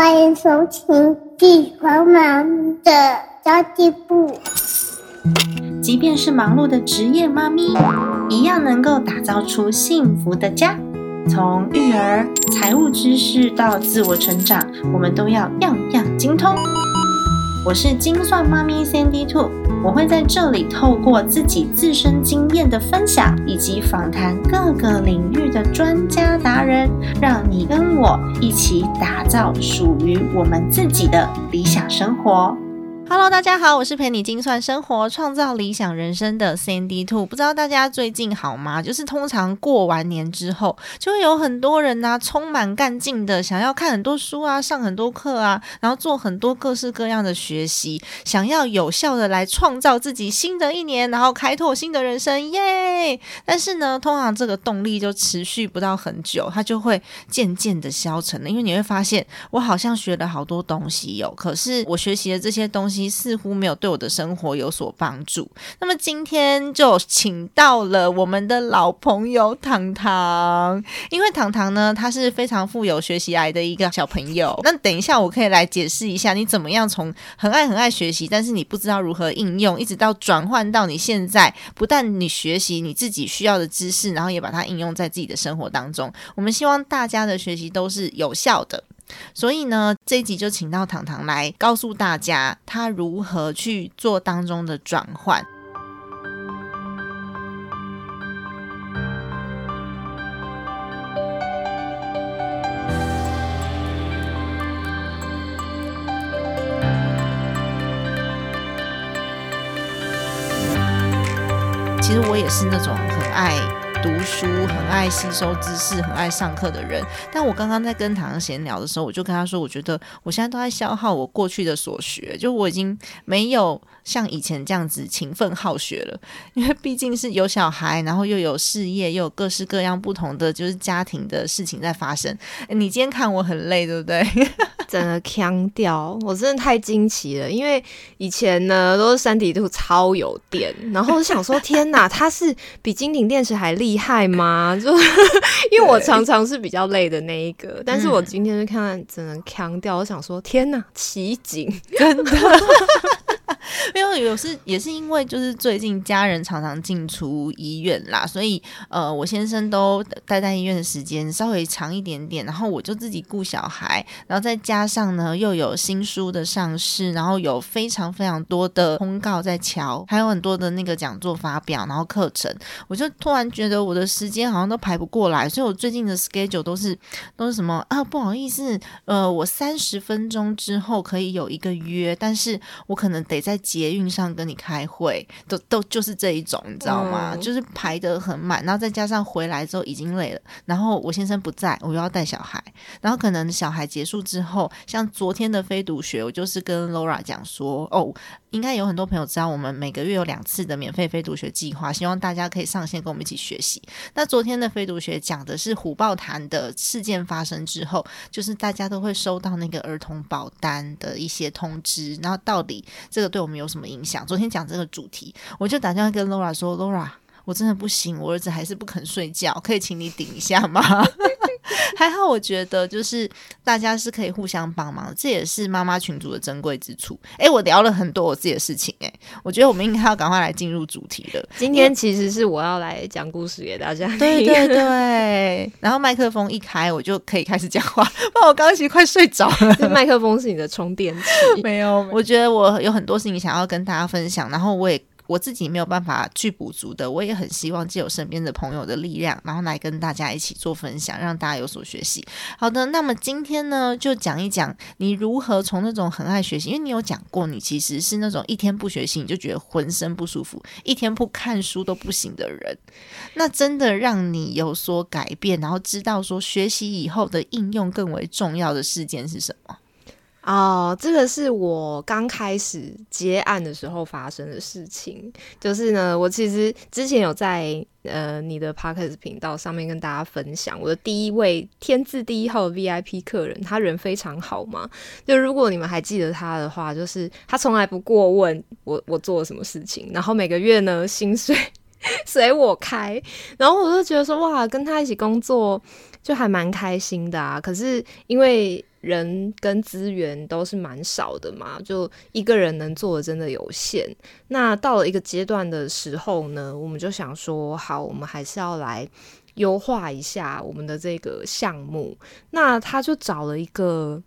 欢迎收听地黄忙的交际部。即便是忙碌的职业妈咪，一样能够打造出幸福的家。从育儿、财务知识到自我成长，我们都要样样精通。我是精算妈咪 Sandy Two，我会在这里透过自己自身经验的分享，以及访谈各个领域的专家达人，让你跟我一起打造属于我们自己的理想生活。Hello，大家好，我是陪你精算生活、创造理想人生的 Sandy Two。不知道大家最近好吗？就是通常过完年之后，就会有很多人呢、充满干劲的想要看很多书啊、上很多课啊，然后做很多各式各样的学习，想要有效的来创造自己新的一年，然后开拓新的人生，耶！但是呢，通常这个动力就持续不到很久，它就会渐渐的消沉了。因为你会发现，我好像学了好多东西有，可是我学习的这些东西。似乎没有对我的生活有所帮助。那么今天就请到了我们的老朋友糖糖，因为糖糖呢，他是非常富有学习癌的一个小朋友。那等一下我可以来解释一下，你怎么样从很爱很爱学习，但是你不知道如何应用，一直到转换到你现在，不但你学习你自己需要的知识，然后也把它应用在自己的生活当中。我们希望大家的学习都是有效的。所以呢，这一集就请到糖糖来告诉大家，他如何去做当中的转换。其实我也是那种很爱。读书很爱吸收知识，很爱上课的人。但我刚刚在跟唐贤聊的时候，我就跟他说，我觉得我现在都在消耗我过去的所学，就我已经没有像以前这样子勤奋好学了。因为毕竟是有小孩，然后又有事业，又有各式各样不同的就是家庭的事情在发生。你今天看我很累，对不对？整个腔调，我真的太惊奇了。因为以前呢都是三体兔超有电，然后我想说，天哪，它是比金顶电池还厉害吗？就 因为我常常是比较累的那一个，但是我今天就看只能强调，我想说，天哪，奇景，真的。因为有是也是因为就是最近家人常常进出医院啦，所以呃我先生都待在医院的时间稍微长一点点，然后我就自己顾小孩，然后再加上呢又有新书的上市，然后有非常非常多的通告在敲，还有很多的那个讲座发表，然后课程，我就突然觉得我的时间好像都排不过来，所以我最近的 schedule 都是都是什么啊不好意思，呃我三十分钟之后可以有一个约，但是我可能得在捷运上跟你开会，都都就是这一种，你知道吗？就是排得很满，然后再加上回来之后已经累了，然后我先生不在，我又要带小孩，然后可能小孩结束之后，像昨天的非读学，我就是跟 Laura 讲说，哦，应该有很多朋友知道，我们每个月有两次的免费非读学计划，希望大家可以上线跟我们一起学习。那昨天的非读学讲的是虎豹潭的事件发生之后，就是大家都会收到那个儿童保单的一些通知，然后到底这个对我们有什么影响？昨天讲这个主题，我就打电话跟 Laura 说：“Laura，我真的不行，我儿子还是不肯睡觉，可以请你顶一下吗？” 还好，我觉得就是大家是可以互相帮忙，这也是妈妈群组的珍贵之处。哎，我聊了很多我自己的事情，哎，我觉得我们应该要赶快来进入主题了。今天其实是我要来讲故事给大家，对对对。然后麦克风一开，我就可以开始讲话。不然我刚刚其实快睡着了。麦克风是你的充电器，没有。我觉得我有很多事情想要跟大家分享，然后我也。我自己没有办法去补足的，我也很希望借由身边的朋友的力量，然后来跟大家一起做分享，让大家有所学习。好的，那么今天呢，就讲一讲你如何从那种很爱学习，因为你有讲过，你其实是那种一天不学习你就觉得浑身不舒服，一天不看书都不行的人。那真的让你有所改变，然后知道说学习以后的应用更为重要的事件是什么？哦，这个是我刚开始接案的时候发生的事情。就是呢，我其实之前有在呃你的 Podcast 频道上面跟大家分享我的第一位天字第一号 VIP 客人，他人非常好嘛。就如果你们还记得他的话，就是他从来不过问我我做了什么事情，然后每个月呢薪水随我开，然后我就觉得说哇，跟他一起工作就还蛮开心的啊。可是因为人跟资源都是蛮少的嘛，就一个人能做的真的有限。那到了一个阶段的时候呢，我们就想说，好，我们还是要来优化一下我们的这个项目。那他就找了一个。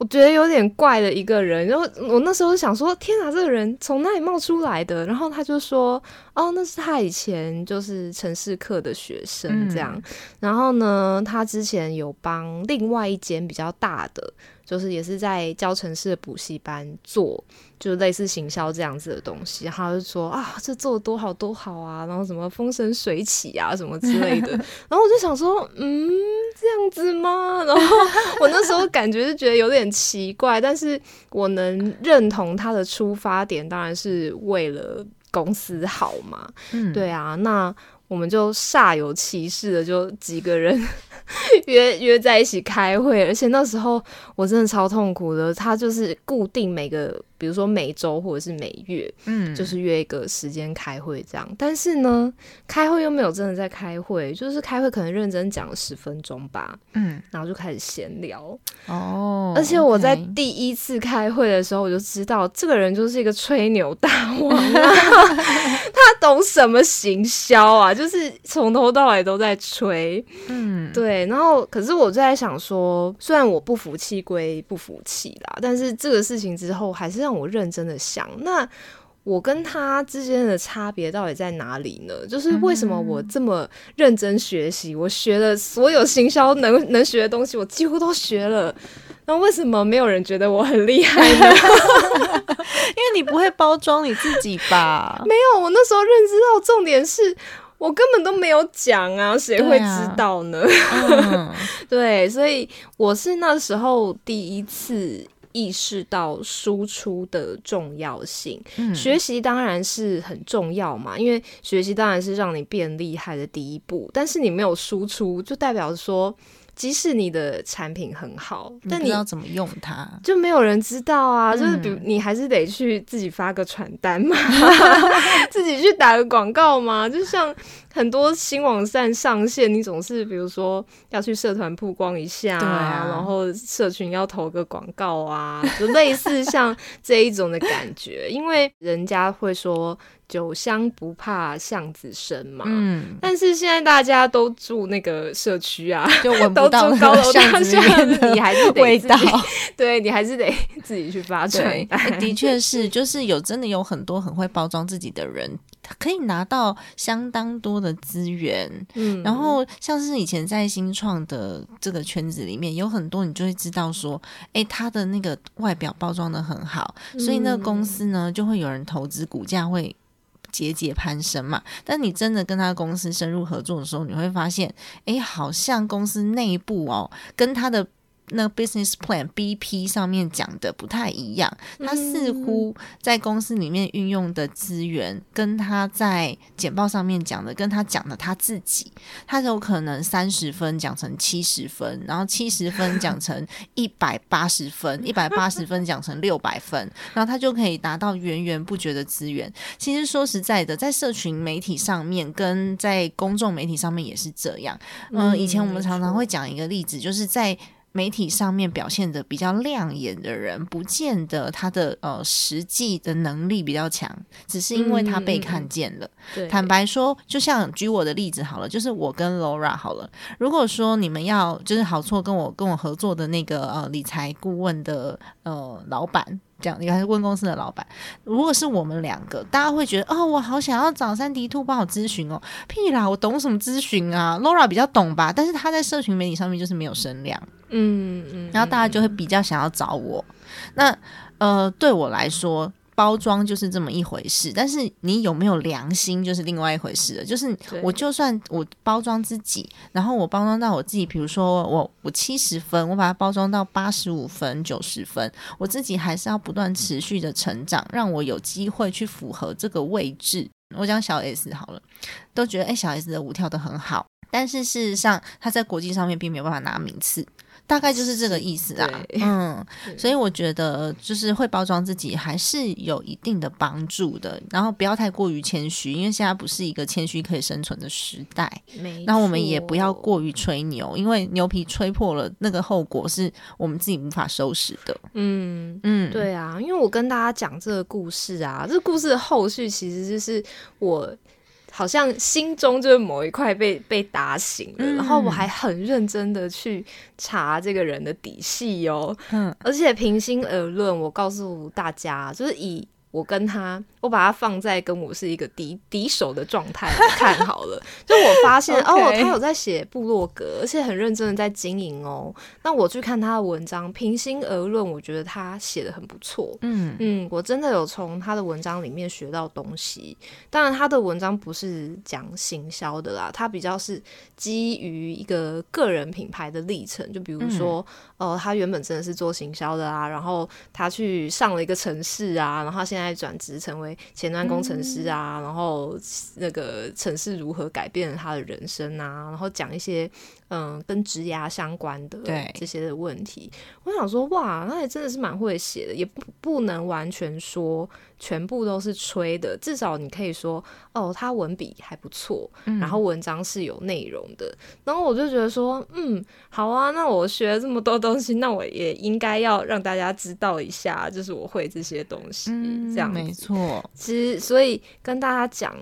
我觉得有点怪的一个人，然后我那时候想说，天哪，这个人从哪里冒出来的？然后他就说，哦，那是他以前就是城市课的学生这样。然后呢，他之前有帮另外一间比较大的。就是也是在教城市的补习班做，就是类似行销这样子的东西，然后就说啊，这做的多好多好啊，然后什么风生水起啊，什么之类的。然后我就想说，嗯，这样子吗？然后我那时候感觉是觉得有点奇怪，但是我能认同他的出发点，当然是为了公司好嘛。嗯，对啊，那我们就煞有其事的就几个人。约约在一起开会，而且那时候我真的超痛苦的。他就是固定每个。比如说每周或者是每月，嗯，就是约一个时间开会这样。但是呢，开会又没有真的在开会，就是开会可能认真讲了十分钟吧，嗯，然后就开始闲聊。哦，而且我在第一次开会的时候，我就知道这个人就是一个吹牛大王懂什么行销啊，就是从头到尾都在吹。嗯，对。然后，可是我就在想说，虽然我不服气归不服气啦，但是这个事情之后还是让。我认真的想，那我跟他之间的差别到底在哪里呢？就是为什么我这么认真学习，我学了所有行销能能学的东西，我几乎都学了，那为什么没有人觉得我很厉害呢？因为你不会包装你自己吧？没有，我那时候认知到重点是我根本都没有讲啊，谁会知道呢？对，所以我是那时候第一次。意识到输出的重要性，学习当然是很重要嘛，因为学习当然是让你变厉害的第一步。但是你没有输出，就代表说，即使你的产品很好，但你要怎么用它，就没有人知道啊。就是比如你还是得去自己发个传单嘛，自己去打个广告嘛，就像。很多新网站上线，你总是比如说要去社团曝光一下，啊，然后社群要投个广告啊，就类似像这一种的感觉，因为人家会说酒香不怕巷子深嘛，嗯，但是现在大家都住那个社区啊，就闻不到高楼大厦，你还是味道，对你还是得自己去发传单。的确是，就是有真的有很多很会包装自己的人。可以拿到相当多的资源，嗯，然后像是以前在新创的这个圈子里面，有很多你就会知道说，哎，他的那个外表包装的很好，所以那个公司呢就会有人投资，股价会节节攀升嘛。但你真的跟他公司深入合作的时候，你会发现，哎，好像公司内部哦，跟他的。那 business plan BP 上面讲的不太一样，他似乎在公司里面运用的资源，跟他在简报上面讲的，跟他讲的他自己，他有可能三十分讲成七十分，然后七十分讲成 一百八十分，一百八十分讲成六百分，然后他就可以达到源源不绝的资源。其实说实在的，在社群媒体上面，跟在公众媒体上面也是这样。嗯，以前我们常常会讲一个例子，就是在。媒体上面表现的比较亮眼的人，不见得他的呃实际的能力比较强，只是因为他被看见了。坦白说，就像举我的例子好了，就是我跟 Laura 好了。如果说你们要就是好错跟我跟我合作的那个呃理财顾问的呃老板。这样，你还是问公司的老板。如果是我们两个，大家会觉得哦，我好想要找三 D Two 帮我咨询哦。屁啦，我懂什么咨询啊？Laura 比较懂吧，但是他在社群媒体上面就是没有声量。嗯嗯，然后大家就会比较想要找我。那呃，对我来说。包装就是这么一回事，但是你有没有良心就是另外一回事了。就是我就算我包装自己，然后我包装到我自己，比如说我我七十分，我把它包装到八十五分、九十分，我自己还是要不断持续的成长，让我有机会去符合这个位置。我讲小 S 好了，都觉得哎小 S 的舞跳的很好，但是事实上他在国际上面并没有办法拿名次。大概就是这个意思啊。嗯，所以我觉得就是会包装自己还是有一定的帮助的，然后不要太过于谦虚，因为现在不是一个谦虚可以生存的时代。那我们也不要过于吹牛，因为牛皮吹破了，那个后果是我们自己无法收拾的。嗯。嗯，对啊，因为我跟大家讲这个故事啊，这故事的后续其实就是我好像心中就是某一块被被打醒了，嗯。然后我还很认真的去查这个人的底细哦，嗯。而且平心而论，我告诉大家，就是以我跟他，我把他放在跟我是一个敌敌手的状态来看好了。就我发现哦，他有在写部落格，而且很认真的在经营哦。那我去看他的文章，平心而论，我觉得他写的很不错。嗯嗯，我真的有从他的文章里面学到东西。当然，他的文章不是讲行销的啦，他比较是基于一个个人品牌的历程。就比如说，呃，他原本真的是做行销的啊，然后他去上了一个城市啊，然后他现在转职成为前端工程师啊，然后那个城市如何改变了他的人生啊，然后讲一些嗯跟职涯相关的这些的问题。我想说，哇，那也真的是蛮会写的，也不不能完全说全部都是吹的，至少你可以说，哦，他文笔还不错，然后文章是有内容的。然后我就觉得说，嗯，好啊，那我学了这么多东西，那我也应该要让大家知道一下，就是我会这些东西，嗯，这样没。错。其实，所以跟大家讲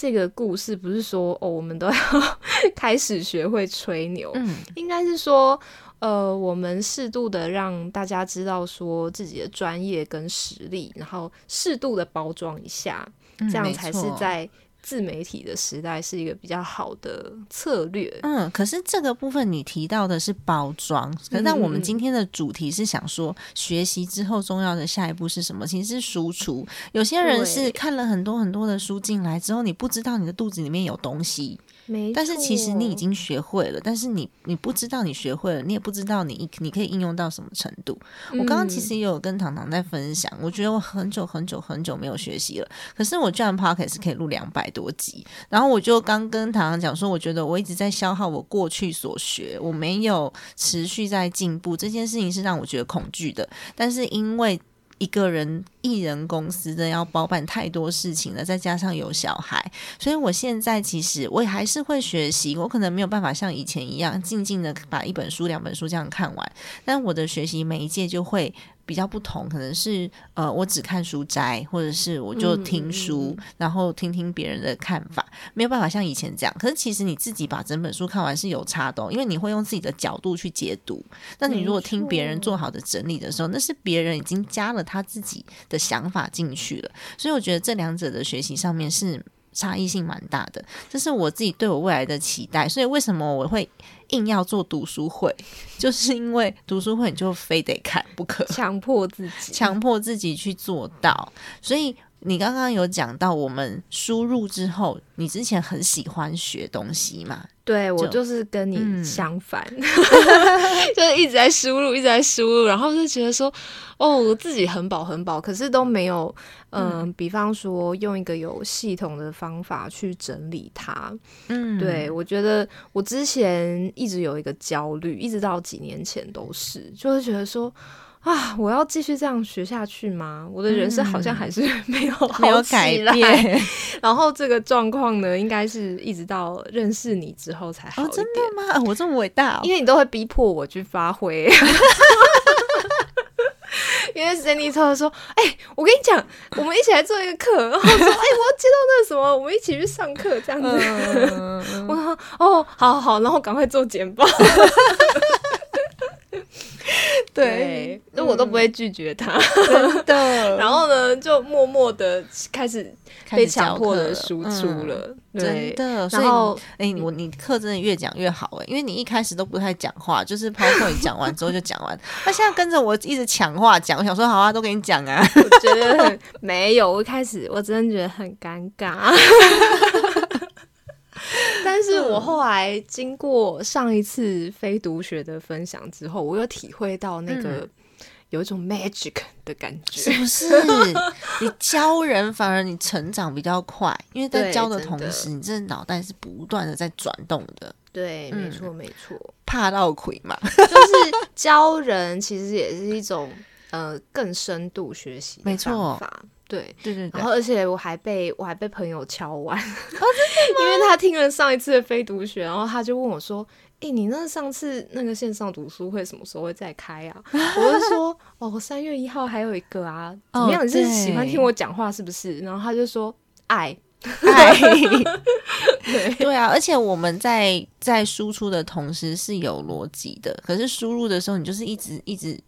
这个故事，不是说哦，我们都要 开始学会吹牛，嗯。应该是说，呃，我们适度的让大家知道说自己的专业跟实力，然后适度的包装一下，嗯这样才是在自媒体的时代是一个比较好的策略。嗯，可是这个部分你提到的是包装，可是但我们今天的主题是想说，学习之后重要的下一步是什么？其实是输出。有些人是看了很多很多的书进来之后，你不知道你的肚子里面有东西，没但是其实你已经学会了，但是你你不知道你学会了，你也不知道你你可以应用到什么程度。我刚刚其嗯实也有跟糖糖在分享，我觉得我很久很久很久没有学习了，可是我居然 p o c k e t 是可以录两百多集，然后我就刚跟糖糖讲说，我觉得我一直在消耗我过去所学，我没有持续在进步，这件事情是让我觉得恐惧的，但是因为。一个人艺人公司的要包办太多事情了，再加上有小孩，所以我现在其实我也还是会学习，我可能没有办法像以前一样静静的把一本书、两本书这样看完，但我的学习媒介就会比较不同，可能是呃，我只看书摘，或者是我就听书，嗯然后听听别人的看法，没有办法像以前这样。可是其实你自己把整本书看完是有差的、哦，因为你会用自己的角度去解读。那你如果听别人做好的整理的时候，那是别人已经加了他自己的想法进去了。所以我觉得这两者的学习上面是差异性蛮大的，这是我自己对我未来的期待。所以为什么我会硬要做读书会，就是因为读书会你就非得看不可，强迫自己，强迫自己去做到。所以你刚刚有讲到，我们输入之后，你之前很喜欢学东西嘛？对我就就是跟嗯你相反，就是一直在输入，一直在输入，然后就觉得说，哦，我自己很饱很饱，可是都没有，嗯、比方说用一个有系统的方法去整理它。嗯，对我觉得我之前一直有一个焦虑，一直到几年前都是，就是觉得说。啊！我要继续这样学下去吗？我的人生好像还是 没有没有改来变 然后这个状况呢，应该是一直到认识你之后才好哦，一点。真的吗？啊我这么伟大、哦，因为你都会逼迫我去发挥。因为 Sandy 突然说：“哎、我跟你讲，我们一起来做一个课。”然后说：“哎、我要接到那个什么，我们一起去上课这样子。嗯我说：“哦，好好好，然后赶快做简报。对，那我都不会拒绝他。真的。然后呢，就默默的开始被强迫的输出嗯了。真对，的，所以然后哎、我你课真的越讲越好哎、因为你一开始都不太讲话，就是 PowerPoint 讲完之后就讲完，那现在跟着我一直抢话讲，我想说好啊，都给你讲啊，我觉得很 没有，我一开始我真的觉得很尴尬。但是我后来经过上一次非读学的分享之后，我有体会到那个嗯有一种 magic 的感觉，是不是？你教人反而你成长比较快，因为在教的同时，你这脑袋是不断的在转动的。对，没错，没错。怕到鬼嘛，就是教人其实也是一种呃更深度学习的方法。对对对，然后而且我还被我还被朋友敲完，因为他听了上一次的非读学，然后他就问我说：“哎，你那上次那个线上读书会什么时候会再开啊？” 我就说：“哦，三月一号还有一个啊，怎么样？你是喜欢听我讲话是不是？”然后他就说：“爱。”爱，对 对啊，而且我们在在输出的同时是有逻辑的，可是输入的时候，你就是一直一直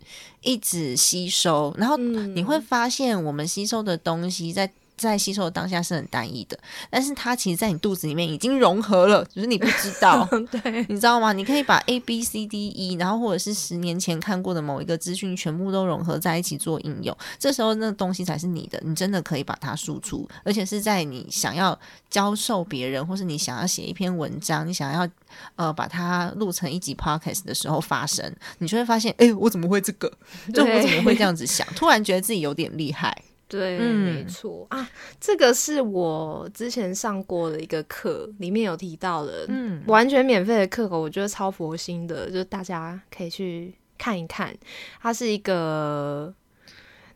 一直吸收，然后你会发现我们吸收的东西在。在吸收的当下是很单一的，但是它其实，在你肚子里面已经融合了，只是你不知道。对，你知道吗？你可以把 A B C D E，然后或者是十年前看过的某一个资讯，全部都融合在一起做应用。这时候，那东西才是你的，你真的可以把它输出，而且是在你想要教授别人，或是你想要写一篇文章，你想要呃把它录成一集 podcast 的时候发生，你就会发现，哎，我怎么会这个？就我怎么会这样子想？突然觉得自己有点厉害。对，没错。啊，这个是我之前上过的一个课，里面有提到的，嗯，完全免费的课，我觉得超佛心的，就大家可以去看一看，它是一个。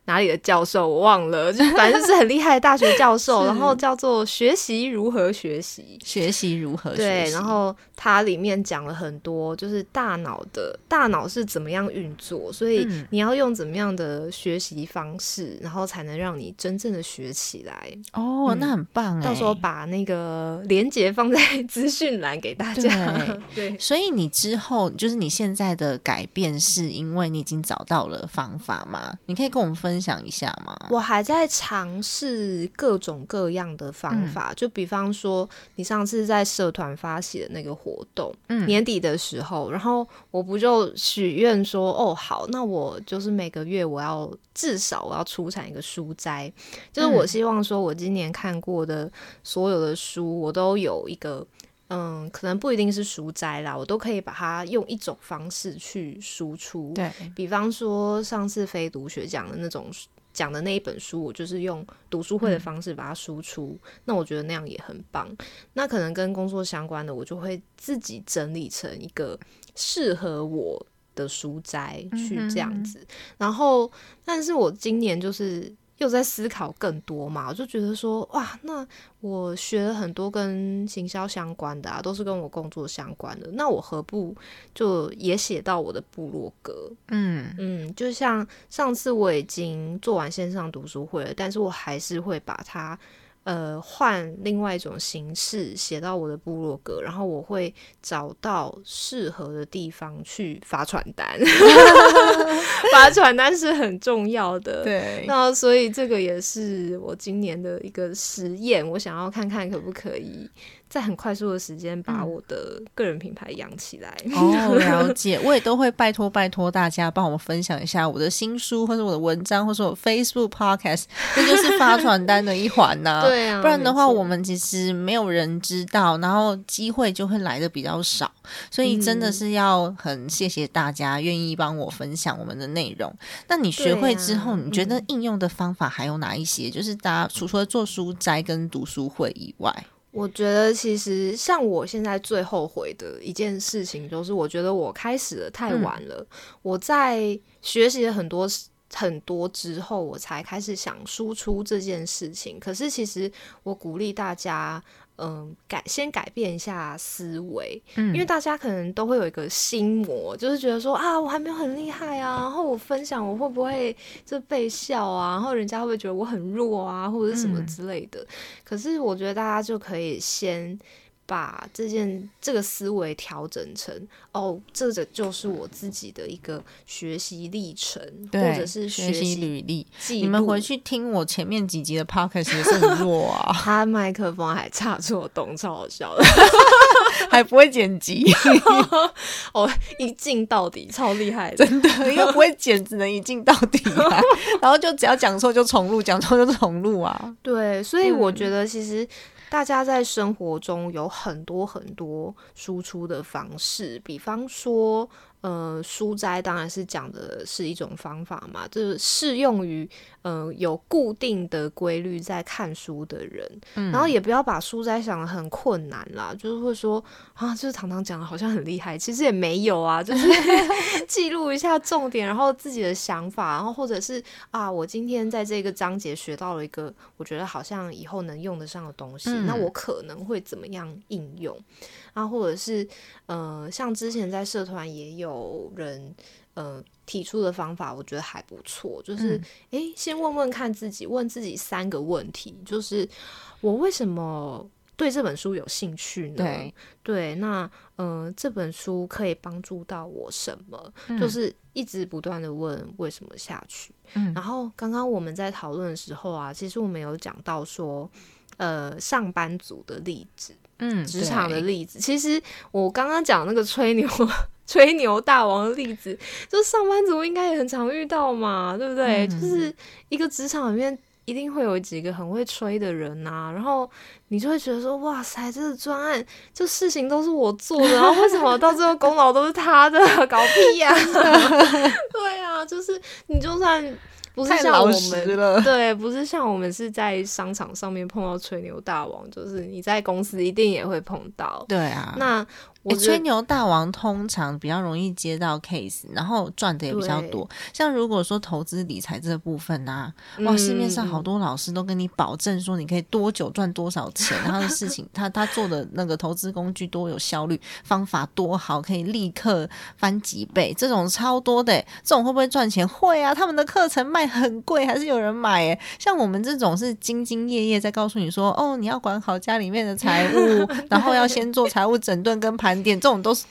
哪里的教授我忘了，就 反正就是很厉害的大学教授，然后叫做学习如何学习，学习如何对，然后它里面讲了很多，就是大脑的大脑是怎么样运作，所以你要用怎么样的学习方式，然后才能让你真正的学起来。哦，那很棒哎，到时候把那个连接放在资讯栏给大家。对，所以你之后就是你现在的改变，是因为你已经找到了方法吗？你可以跟我们分。分享一下吗？我还在尝试各种各样的方法，就比方说，你上次在社团发起的那个活动，年底的时候，然后我不就许愿说，哦，好，那我就是每个月我要至少我要出产一个书斋，就是我希望说我今年看过的所有的书，我都有一个。嗯，可能不一定是书斋啦，我都可以把它用一种方式去输出。对比方说，上次非读学讲的那种讲的那一本书，我就是用读书会的方式把它输出。那我觉得那样也很棒。那可能跟工作相关的，我就会自己整理成一个适合我的书斋去这样子。然后，但是我今年就是。又在思考更多嘛，我就觉得说，哇，那我学了很多跟行销相关的啊，都是跟我工作相关的，那我何不就也写到我的部落格？嗯嗯，就像上次我已经做完线上读书会了，但是我还是会把它。呃，换另外一种形式写到我的部落格，然后我会找到适合的地方去发传单。发传单是很重要的，对。那所以这个也是我今年的一个实验，我想要看看可不可以。在很快速的时间把我的个人品牌养起来。哦，了解。我也都会拜托拜托大家帮我们分享一下我的新书，或者我的文章，或者我 Facebook Podcast，这就是发传单的一环呐。对啊，不然的话，我们其实没有人知道，然后机会就会来的比较少。所以真的是要很谢谢大家愿意帮我分享我们的内容。那你学会之后，你觉得应用的方法还有哪一些？就是大家除了做书斋跟读书会以外。我觉得其实像我现在最后悔的一件事情，就是我觉得我开始的太晚了。我在学习了很多很多之后，我才开始想输出这件事情。可是其实我鼓励大家。嗯，改先改变一下思维，嗯，因为大家可能都会有一个心魔，就是觉得说啊，我还没有很厉害啊，然后我分享我会不会就被笑啊，然后人家会不会觉得我很弱啊，或者是什么之类的。可是我觉得大家就可以先。把这件这个思维调整成哦，这个就是我自己的一个学习历程，或者是学习履历。你们回去听我前面几集的 podcast 也是很弱啊，他麦克风还差错洞，超好笑的，还不会剪辑，哦，一镜到底，超厉害，真的，因为不会剪，只能一镜到底啊。然后就只要讲错就重录，讲错就重录啊。对，所以我觉得其实。大家在生活中有很多很多输出的方式，比方说，呃，书斋当然是讲的是一种方法嘛，就是适用于呃有固定的规律在看书的人，然后也不要把书斋想的很困难啦，就是会说啊，就是常常讲的好像很厉害，其实也没有啊，就是 记录一下重点，然后自己的想法，然后或者是啊，我今天在这个章节学到了一个我觉得好像以后能用得上的东西，那我可能会怎么样应用？啊，或者是呃，像之前在社团也有人呃提出的方法，我觉得还不错。就是诶，先问问看自己，问自己三个问题，就是我为什么对这本书有兴趣呢？对对，那呃，这本书可以帮助到我什么？就是一直不断的问为什么下去。嗯，然后刚刚我们在讨论的时候啊，其实我们有讲到说，呃，上班族的例子。嗯，职场的例子，其实我刚刚讲那个吹牛 吹牛大王的例子，就是上班族应该也很常遇到嘛，对不对？就是一个职场里面一定会有几个很会吹的人呐，然后你就会觉得说，哇塞，这个专案就事情都是我做的，然后为什么到最后功劳都是他的？搞屁呀！对啊，就是你就算。不是像我们对，不是像我们是在商场上面碰到吹牛大王，就是你在公司一定也会碰到。对啊，那。我吹牛大王通常比较容易接到 case，然后赚的也比较多。像如果说投资理财这部分啊，哇，市面上好多老师都跟你保证说你可以多久赚多少钱，他的事情他他做的那个投资工具多有效率，方法多好，可以立刻翻几倍，这种超多的。这种会不会赚钱？会啊，他们的课程卖很贵，还是有人买。诶，像我们这种是兢兢业业在告诉你说，哦，你要管好家里面的财务，然后要先做财务整顿跟盘。点这种都是，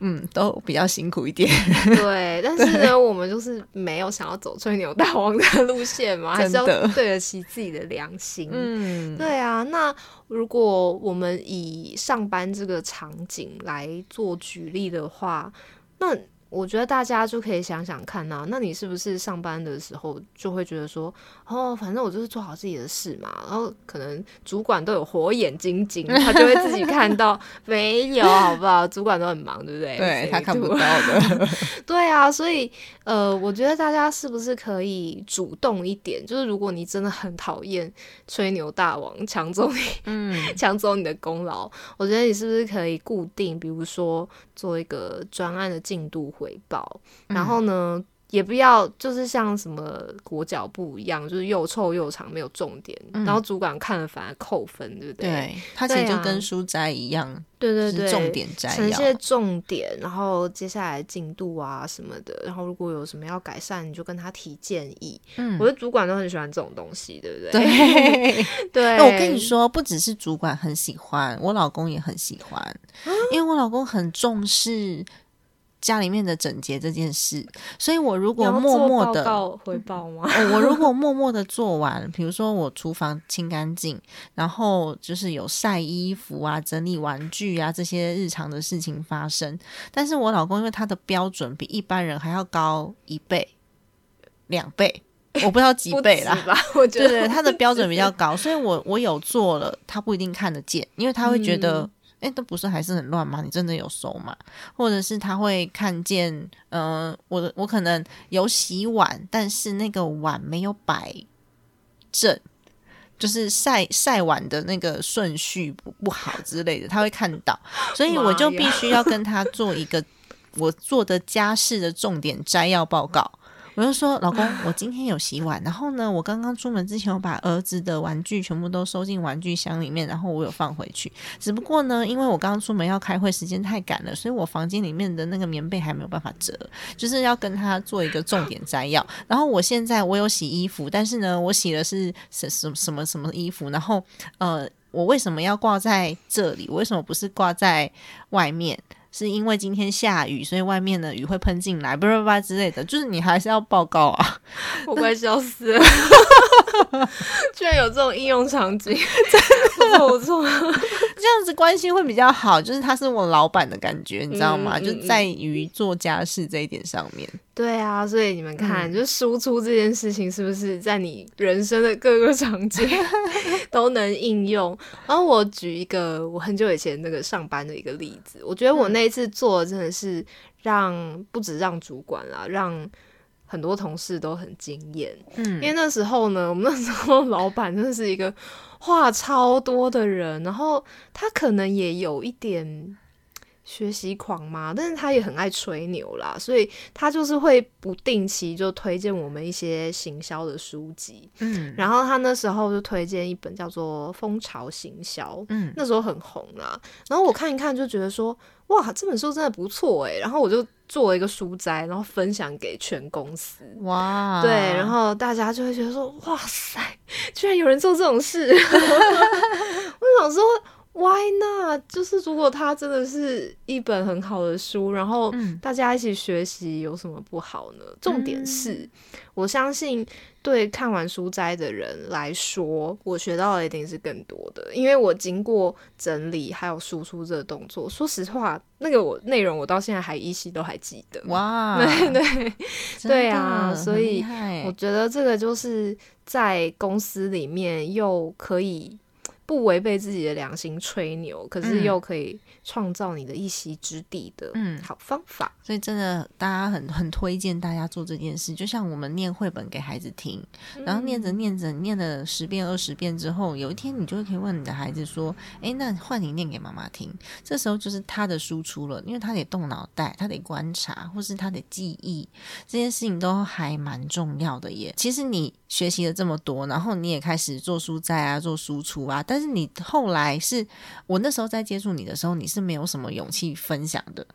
嗯，都比较辛苦一点。对，但是呢，我们就是没有想要走吹牛大王的路线嘛，还是要对得起自己的良心。嗯，对啊。那如果我们以上班这个场景来做举例的话，那。我觉得大家就可以想想看呐，那你是不是上班的时候就会觉得说，哦，反正我就是做好自己的事嘛，然后可能主管都有火眼金睛，他就会自己看到，没有，好不好？主管都很忙，对不对？对他看不到的。对啊，所以呃，我觉得大家是不是可以主动一点？就是如果你真的很讨厌吹牛大王抢走你，嗯，抢走你的功劳，我觉得你是不是可以固定，比如说做一个专案的进度。回报，然后呢，也不要就是像什么裹脚布一样，就是又臭又长，没有重点，然后主管看了反而扣分，对不对？对，他其实就跟书斋一样。对对对，重点摘呈现重点，然后接下来进度啊什么的，然后如果有什么要改善，你就跟他提建议。嗯，我的主管都很喜欢这种东西，对不对？对 对。我跟你说，不只是主管很喜欢，我老公也很喜欢，因为我老公很重视。家里面的整洁这件事，所以我如果默默的回报吗？我如果默默的做完，比如说我厨房清干净，然后就是有晒衣服啊、整理玩具啊这些日常的事情发生，但是我老公因为他的标准比一般人还要高一倍、两倍，我不知道几倍啦，我觉得对对，他的标准比较高，所以我我有做了，他不一定看得见，因为他会觉得。哎，都不是还是很乱吗？你真的有收吗？或者是他会看见，嗯，我的我可能有洗碗，但是那个碗没有摆正，就是晒晒碗的那个顺序不不好之类的，他会看到，所以我就必须要跟他做一个我做的家事的重点摘要报告。我就说，老公，我今天有洗碗，然后呢，我刚刚出门之前，我把儿子的玩具全部都收进玩具箱里面，然后我有放回去。只不过呢，因为我刚刚出门要开会，时间太赶了，所以我房间里面的那个棉被还没有办法折，就是要跟他做一个重点摘要。然后我现在我有洗衣服，但是呢，我洗的是什什什么什么衣服？然后呃，我为什么要挂在这里？为什么不是挂在外面？是因为今天下雨，所以外面的雨会喷进来，不不不之类的，就是你还是要报告啊！我快笑死了，居然有这种应用场景，真的不错，这样子关系会比较好，就是他是我老板的感觉，你知道吗？就在于做家事这一点上面。对啊，所以你们看，就输出这件事情是不是在你人生的各个场景 都能应用？然后我举一个我很久以前那个上班的一个例子，我觉得我那一次做真的是让不止让主管啦，让很多同事都很惊艳。嗯因为那时候呢，我们那时候老板真的是一个话超多的人，然后他可能也有一点学习狂嘛，但是他也很爱吹牛啦，所以他就是会不定期就推荐我们一些行销的书籍。嗯然后他那时候就推荐一本叫做《蜂巢行销》，嗯那时候很红啦。然后我看一看就觉得说，哇，这本书真的不错诶。然后我就做了一个书摘，然后分享给全公司。哇，对，然后大家就会觉得说，哇塞，居然有人做这种事！我想说，Why not？就是如果它真的是一本很好的书，然后嗯大家一起学习，有什么不好呢？重点是，我相信对看完书斋的人来说，我学到的一定是更多的，因为我经过整理还有输出这个动作。说实话，那个我内容我到现在还依稀都还记得。哇，对 对。真对啊所以我觉得这个就是在公司里面又可以不违背自己的良心吹牛，可是嗯又可以创造你的一席之地的嗯好方法。所以真的，大家很很推荐大家做这件事。就像我们念绘本给孩子听，然后念着念着，念了十遍二十遍之后，有一天你就会可以问你的孩子说：“诶，那换你念给妈妈听。”这时候就是他的输出了，因为他得动脑袋，他得观察，或是他的记忆，这件事情都还蛮重要的耶。其实你学习了这么多，然后你也开始做书摘啊，做输出啊，但是你后来是我那时候在接触你的时候，你是没有什么勇气分享的。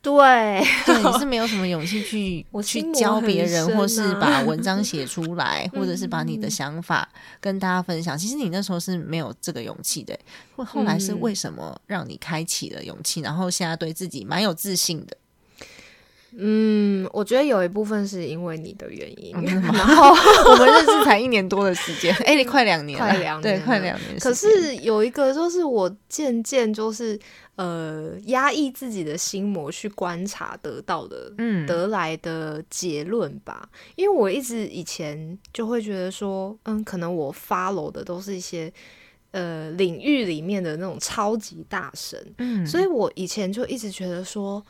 对，对，你是没有什么勇气去 我去教别人，深或是啊把文 章写出来，或者是把你的嗯想法跟大家分享。其实你那时候是没有这个勇气的，后后来是嗯为什么让你开启了勇气，然后现在对自己蛮有自信的？嗯，我觉得有一部分是因为你的原因，然后 我们认识才一年多的时间，哎、你快两年了，快两对，年了快两年。可是有一个就是我渐渐就是呃压抑自己的心魔去观察得到的嗯，得来的结论吧，因为我一直以前就会觉得说，嗯，可能我 follow 的都是一些呃领域里面的那种超级大神，嗯，所以我以前就一直觉得说，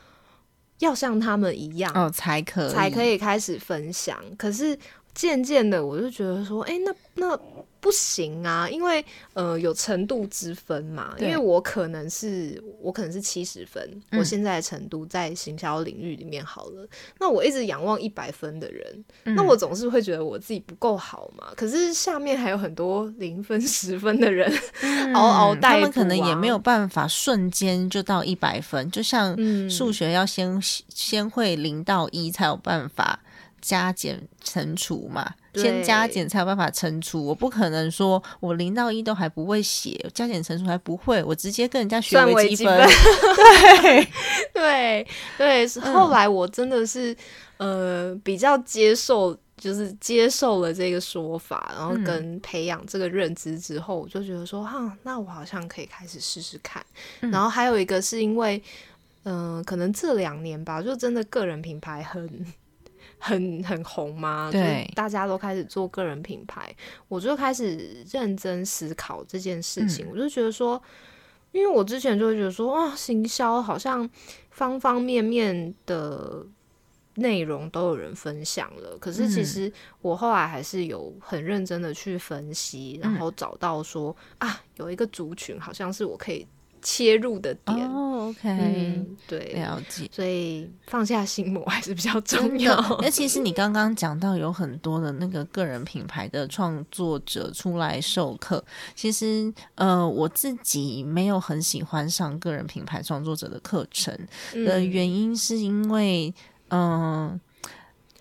要像他们一样，哦，才可以，才可以开始分享。可是渐渐的，我就觉得说，哎、那那不行啊，因为呃有程度之分嘛。因对为我可能是我可能是七十分，嗯我现在的程度在行销领域里面好了。那我一直仰望一百分的人，嗯那我总是会觉得我自己不够好嘛。可是下面还有很多零分、十分的人，嗷嗷待、他们可能也没有。办法瞬间就到一百分，就像嗯数学要先先会零到一才有办法加减乘除嘛，先加减才有办法乘除。我不可能说我零到一都还不会写，加减乘除还不会，我直接跟人家学算微积分。分 对，对对，是嗯后来我真的是、呃比较接受，就是接受了这个说法，然后嗯跟培养这个认知之后，我就觉得说，哈，那我好像可以开始试试看。嗯然后还有一个是因为，嗯、可能这两年吧，就真的个人品牌很。很很红嘛，就是对大家都开始做个人品牌，我就开始认真思考这件事情。嗯。我就觉得说，因为我之前就会觉得说，哇，行销好像方方面面的内容都有人分享了，可是其嗯。实我后来还是有很认真的去分析，然嗯。后找到说啊，有一个族群好像是我可以切入的点。哦，OK，、嗯，对，了解。所以放下心魔还是比较重要。，那其实你刚刚讲到有很多的那个个人品牌的创作者出来授课，其实呃我自己没有很喜欢上个人品牌创作者的课程的嗯原因，是因为嗯。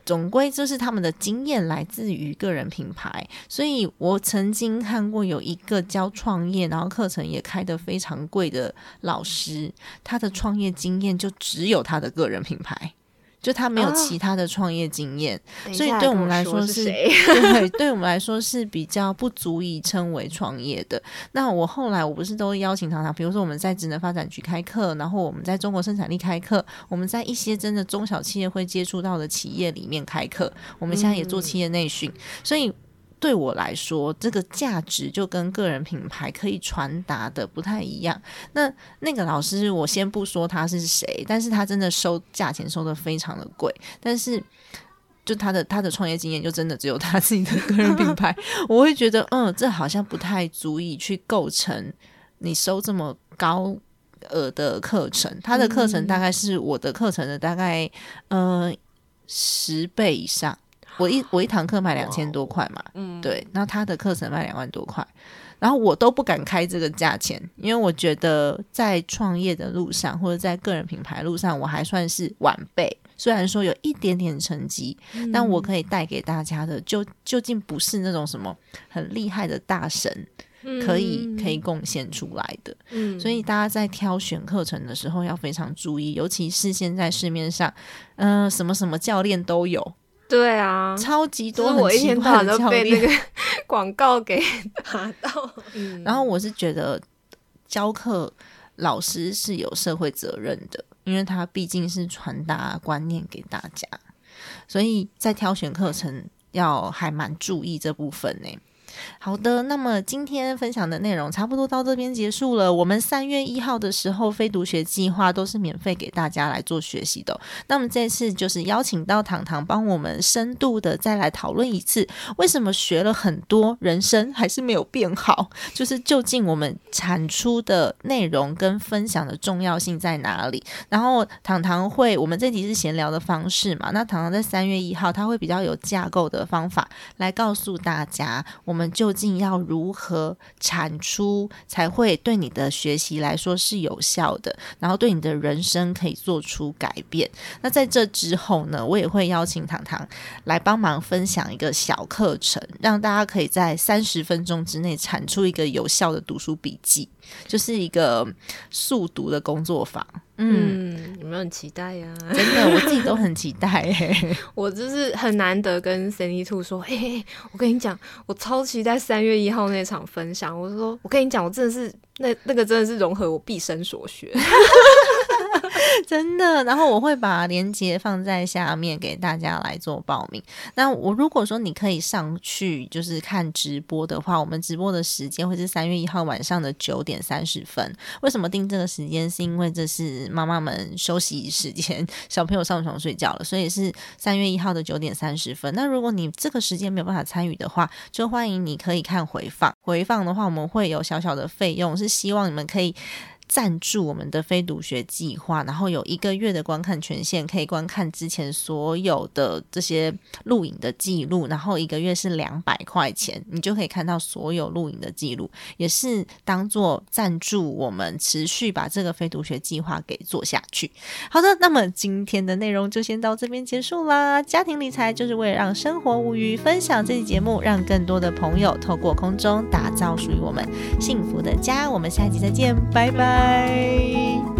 总归就是他们的经验来自于个人品牌，所以我曾经看过有一个教创业，然后课程也开得非常贵的老师，他的创业经验就只有他的个人品牌，就他没有啊其他的创业经验，所以对我们来说是？对，对我们来说是比较不足以称为创业的。那我后来我不是都邀请常常，比如说我们在职能发展局开课，然后我们在中国生产力开课，我们在一些真的中小企业会接触到的企业里面开课，我们现在也做企业内训，所以。对我来说，这个价值就跟个人品牌可以传达的不太一样。那那个老师，我先不说他是谁，但是他真的收价钱收的非常的贵，但是就他的他的创业经验，就真的只有他自己的个人品牌，我会觉得，嗯，这好像不太足以去构成你收这么高额的课程。他的课程大概是我的课程的大概呃十倍以上。我一我一堂课卖两千多块嘛，嗯，对，那他的课程卖两万多块，然后我都不敢开这个价钱，因为我觉得在创业的路上或者在个人品牌路上，我还算是晚辈。虽然说有一点点成绩，但我可以带给大家的，就究竟不是那种什么很厉害的大神可以可以贡献出来的。嗯，所以大家在挑选课程的时候要非常注意，尤其是现在市面上，嗯，什么什么教练都有。对啊，超级多，我一天到晚都被那个 广告给打到。然后我是觉得教课老师是有社会责任的，因为他毕竟是传达观念给大家，所以在挑选课程要还蛮注意这部分呢。好的，那么今天分享的内容差不多到这边结束了。我们三月一号的时候，非读学计划都是免费给大家来做学习的。那么这次就是邀请到糖糖帮我们深度的再来讨论一次，为什么学了很多人生还是没有变好？就是究竟我们产出的内容跟分享的重要性在哪里？然后糖糖会，我们这集是闲聊的方式嘛？那糖糖在三月一号，他会比较有架构的方法来告诉大家我们。究竟要如何产出才会对你的学习来说是有效的，然后对你的人生可以做出改变？那在这之后呢，我也会邀请糖糖来帮忙分享一个小课程，让大家可以在三十分钟之内产出一个有效的读书笔记，就是一个速读的工作坊。嗯，有没有很期待呀？真的，我自己都很期待。欸，我就是很难得跟 Sandy Two 说，嘿嘿，我跟你讲，我超期待三月一号那场分享。我说，我跟你讲，我真的是那那个真的是融合我毕生所学。真的，然后我会把链接放在下面给大家来做报名。那我如果说你可以上去就是看直播的话，我们直播的时间会是三月一号晚上的九点三十分。为什么定这个时间？是因为这是妈妈们休息时间，小朋友上床睡觉了，所以是三月一号的九点三十分。那如果你这个时间没有办法参与的话，就欢迎你可以看回放。回放的话，我们会有小小的费用，是希望你们可以。赞助我们的非读学计划，然后有一个月的观看权限，可以观看之前所有的这些录影的记录，然后一个月是两百块钱，你就可以看到所有录影的记录，也是当做赞助我们持续把这个非读学计划给做下去。好的，那么今天的内容就先到这边结束啦。家庭理财就是为了让生活无虞，分享这期节目，让更多的朋友透过空中打造属于我们幸福的家。我们下期再见，拜拜。嗨